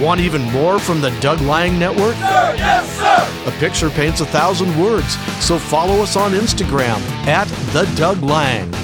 Want even more from the Doug Lang Network? Sir, yes, sir! A picture paints a thousand words, so follow us on Instagram at the Doug Lang.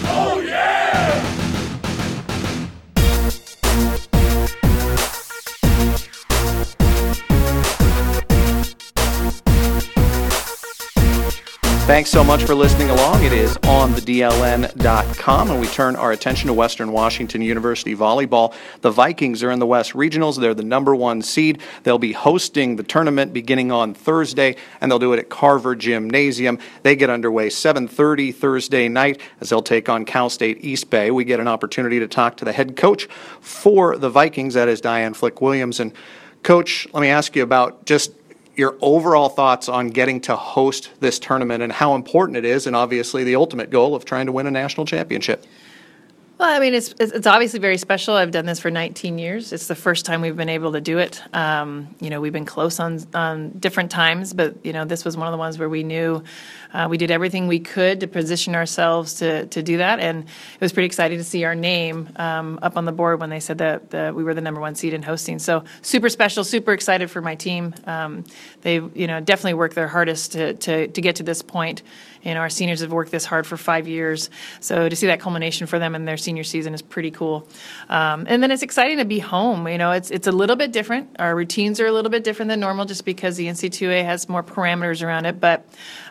Thanks so much for listening along. It is on the DLN.com, and we turn our attention to Western Washington University volleyball. The Vikings are in the West Regionals. They're the number one seed. They'll be hosting the tournament beginning on Thursday, and they'll do it at Carver Gymnasium. They get underway 7:30 Thursday night as they'll take on Cal State East Bay. We get an opportunity to talk to the head coach for the Vikings. That is Diane Flick Williams. And coach, let me ask you about just your overall thoughts on getting to host this tournament and how important it is, and obviously the ultimate goal of trying to win a national championship. Well, I mean, it's it's obviously very special. I've done this for 19 years. It's the first time we've been able to do it. Um, you know, we've been close on on different times, but you know, this was one of the ones where we knew uh, we did everything we could to position ourselves to to do that, and it was pretty exciting to see our name um, up on the board when they said that we were the number one seed in hosting. So super special, super excited for my team. Um, they, you know, definitely worked their hardest to to to get to this point. You know, our seniors have worked this hard for five years, so to see that culmination for them and their senior season is pretty cool. Um, and then it's exciting to be home. You know, it's it's a little bit different. Our routines are a little bit different than normal, just because the NC2A has more parameters around it. But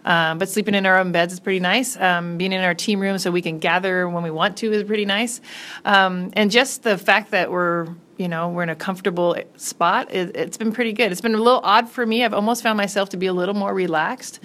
um, but sleeping in our own beds is pretty nice. Um, being in our team room so we can gather when we want to is pretty nice. Um, and just the fact that we're you know we're in a comfortable spot it, has been pretty good it's been a little odd for me i've almost found myself to be a little more relaxed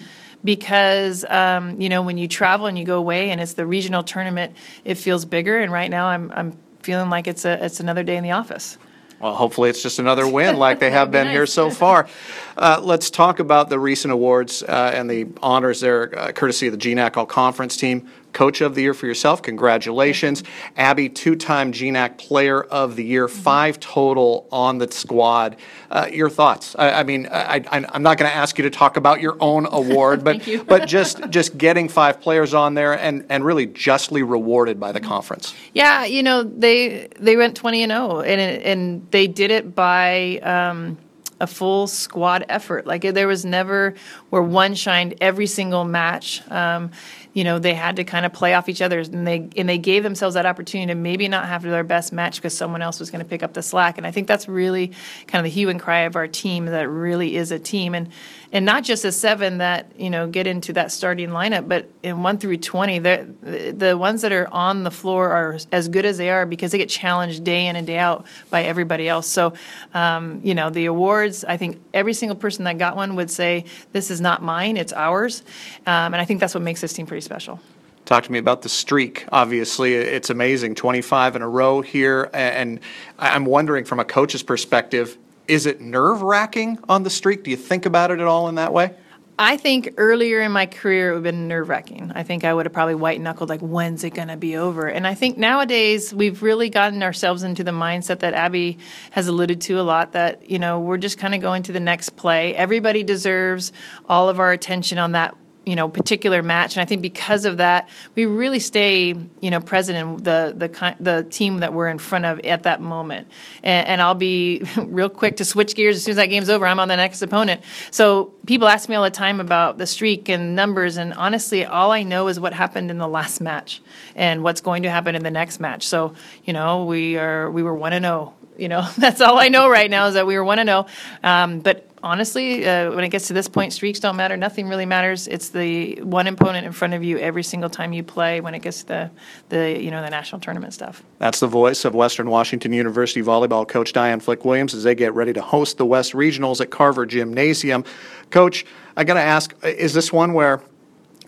because um, you know when you travel and you go away and it's the regional tournament, it feels bigger. And right now, I'm I'm feeling like it's a it's another day in the office. Well, hopefully it's just another win like they have been nice. here so far. Uh, let's talk about the recent awards uh, and the honors there, uh, courtesy of the GNAC All Conference team. Coach of the Year for yourself, congratulations. Abby, two time GNAC Player of the Year, Mm-hmm. five total on the squad. Uh, your thoughts? I, I mean, I, am not going to ask you to talk about your own award, but, but just, just getting five players on there and, and really justly rewarded by the conference. Yeah, you know they they went twenty and zero, and and they did it by. Um, a full squad effort. Like there was never where one shined every single match. Um, you know, they had to kind of play off each other, and they and they gave themselves that opportunity to maybe not have their best match because someone else was going to pick up the slack. And I think that's really kind of the hue and cry of our team that really is a team, and and not just a seven that you know get into that starting lineup, but in one through twenty, the the ones that are on the floor are as good as they are because they get challenged day in and day out by everybody else. So, um, you know, the awards, I think every single person that got one would say, "This is not mine; it's ours," um, and I think that's what makes this team pretty special. Talk to me about the streak. Obviously, it's amazing 25 in a row here. And I'm wondering, from a coach's perspective, is it nerve wracking on the streak? Do you think about it at all in that way? I think earlier in my career it would have been nerve wracking. I think I would have probably white knuckled, like, when's it going to be over? And I think nowadays we've really gotten ourselves into the mindset that Abby has alluded to a lot that, you know, we're just kind of going to the next play. Everybody deserves all of our attention on that you know particular match. And i think because of that we really stay you know present in the the the team that we're in front of at that moment. And, and i'll be real quick to switch gears. As soon as that game's over i'm on the next opponent. So people ask me all the time about the streak and numbers and honestly all i know is what happened in the last match and what's going to happen in the next match. So you know we are we were 1 and 0 you know that's all i know right now is that we were 1 and 0 um, but honestly, uh, when it gets to this point, streaks don't matter. Nothing really matters. It's the one opponent in front of you every single time you play. When it gets to the, the you know the national tournament stuff. That's the voice of Western Washington University volleyball coach Diane Flick Williams as they get ready to host the West Regionals at Carver Gymnasium. Coach, I got to ask, is this one where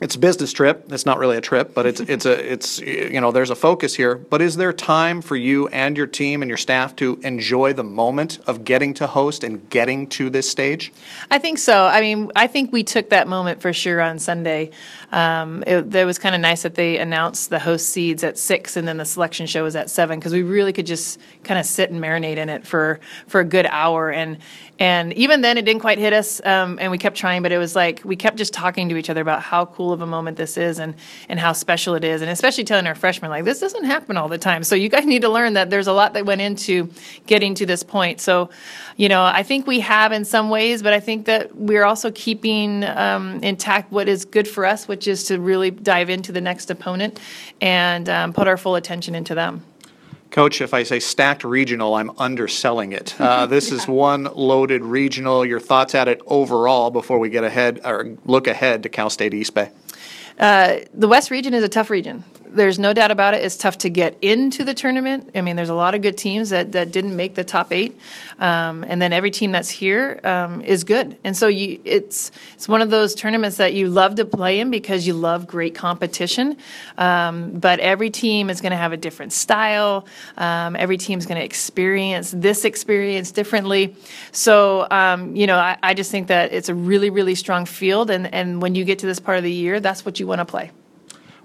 it's a business trip. It's not really a trip, but it's it's a it's you know there's a focus here. But is there time for you and your team and your staff to enjoy the moment of getting to host and getting to this stage? I think so. I mean, I think we took that moment for sure on Sunday. Um, it, it was kind of nice that they announced the host seeds at six, and then the selection show was at seven because we really could just kind of sit and marinate in it for for a good hour. And and even then, it didn't quite hit us, um, and we kept trying, but it was like we kept just talking to each other about how cool cool of a moment this is and, and how special it is. And especially telling our freshmen, like, this doesn't happen all the time. So you guys need to learn that there's a lot that went into getting to this point. So, you know, I think we have in some ways, but I think that we're also keeping um, intact what is good for us, which is to really dive into the next opponent and um, put our full attention into them. Coach, if I say stacked regional, I'm underselling it. Uh, this is one loaded regional. Your thoughts at it overall before we get ahead or look ahead to Cal State East Bay? Uh, the West region is a tough region there's no doubt about it. It's tough to get into the tournament. I mean, there's a lot of good teams that, that didn't make the top eight, um, and then every team that's here um, is good. And so you, it's it's one of those tournaments that you love to play in because you love great competition. Um, but every team is going to have a different style. Um, every team is going to experience this experience differently. So um, you know, I, I just think that it's a really really strong field, and and when you get to this part of the year, that's what you want to play.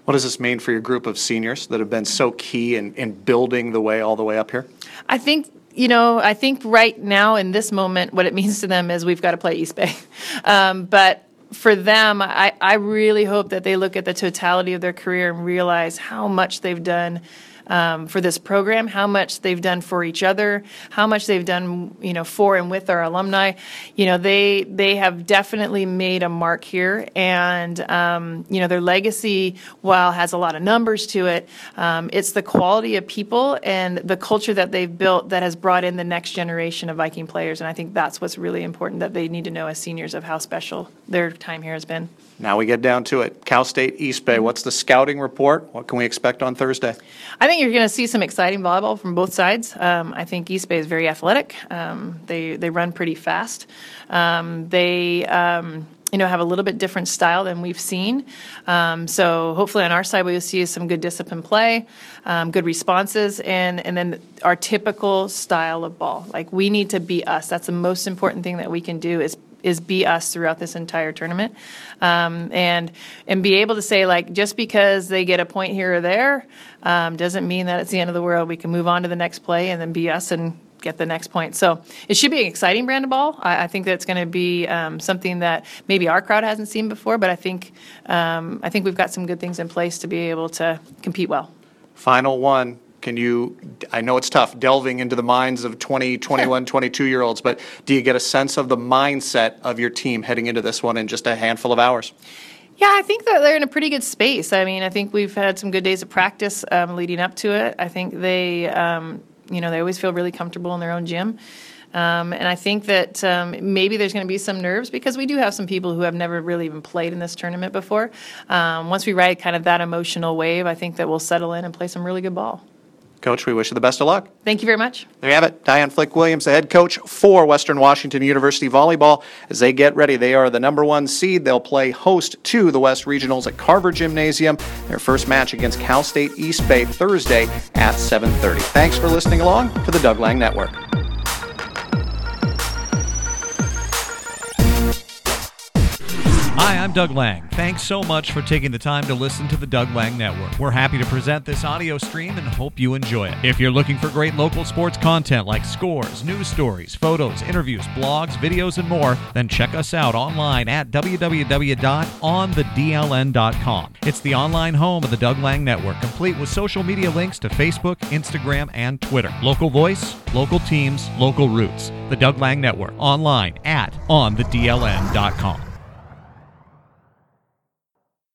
What does this mean for your group of seniors that have been so key in, in building the way all the way up here? I think you know, I think right now in this moment, what it means to them is we've got to play East Bay. Um, but for them, I, I really hope that they look at the totality of their career and realize how much they've done um, for this program, how much they've done for each other, how much they've done, you know, for and with our alumni. You know, they they have definitely made a mark here, and um, you know, their legacy, while has a lot of numbers to it, um, it's the quality of people and the culture that they've built that has brought in the next generation of Viking players, and I think that's what's really important that they need to know as seniors of how special their time here has been. Now we get down to it. Cal State East Bay. What's the scouting report? What can we expect on Thursday? I think you're going to see some exciting volleyball from both sides. Um, I think East Bay is very athletic. Um, they they run pretty fast. Um, they um, you know have a little bit different style than we've seen. Um, so hopefully on our side we'll see some good discipline play, um, good responses, and and then our typical style of ball. Like we need to be us. That's the most important thing that we can do is is be us throughout this entire tournament, um, and and be able to say like just because they get a point here or there um, doesn't mean that it's the end of the world. We can move on to the next play and then be us and get the next point. So it should be an exciting brand of ball. I, I think that's going to be um, something that maybe our crowd hasn't seen before, but I think um, I think we've got some good things in place to be able to compete well. Final one. Can you, I know it's tough delving into the minds of 20, 21, 22 year olds, but do you get a sense of the mindset of your team heading into this one in just a handful of hours? Yeah, I think that they're in a pretty good space. I mean, I think we've had some good days of practice um, leading up to it. I think they, um, you know, they always feel really comfortable in their own gym. Um, and I think that um, maybe there's going to be some nerves because we do have some people who have never really even played in this tournament before. Um, once we ride kind of that emotional wave, I think that we'll settle in and play some really good ball. Coach, we wish you the best of luck. Thank you very much. There you have it. Diane Flick Williams, the head coach for Western Washington University Volleyball. As they get ready, they are the number one seed. They'll play host to the West Regionals at Carver Gymnasium. Their first match against Cal State East Bay Thursday at 7:30. Thanks for listening along to the Doug Lang Network. Hi, I'm Doug Lang. Thanks so much for taking the time to listen to the Doug Lang Network. We're happy to present this audio stream and hope you enjoy it. If you're looking for great local sports content like scores, news stories, photos, interviews, blogs, videos, and more, then check us out online at www.onthedln.com. It's the online home of the Doug Lang Network, complete with social media links to Facebook, Instagram, and Twitter. Local voice, local teams, local roots. The Doug Lang Network, online at onthedln.com.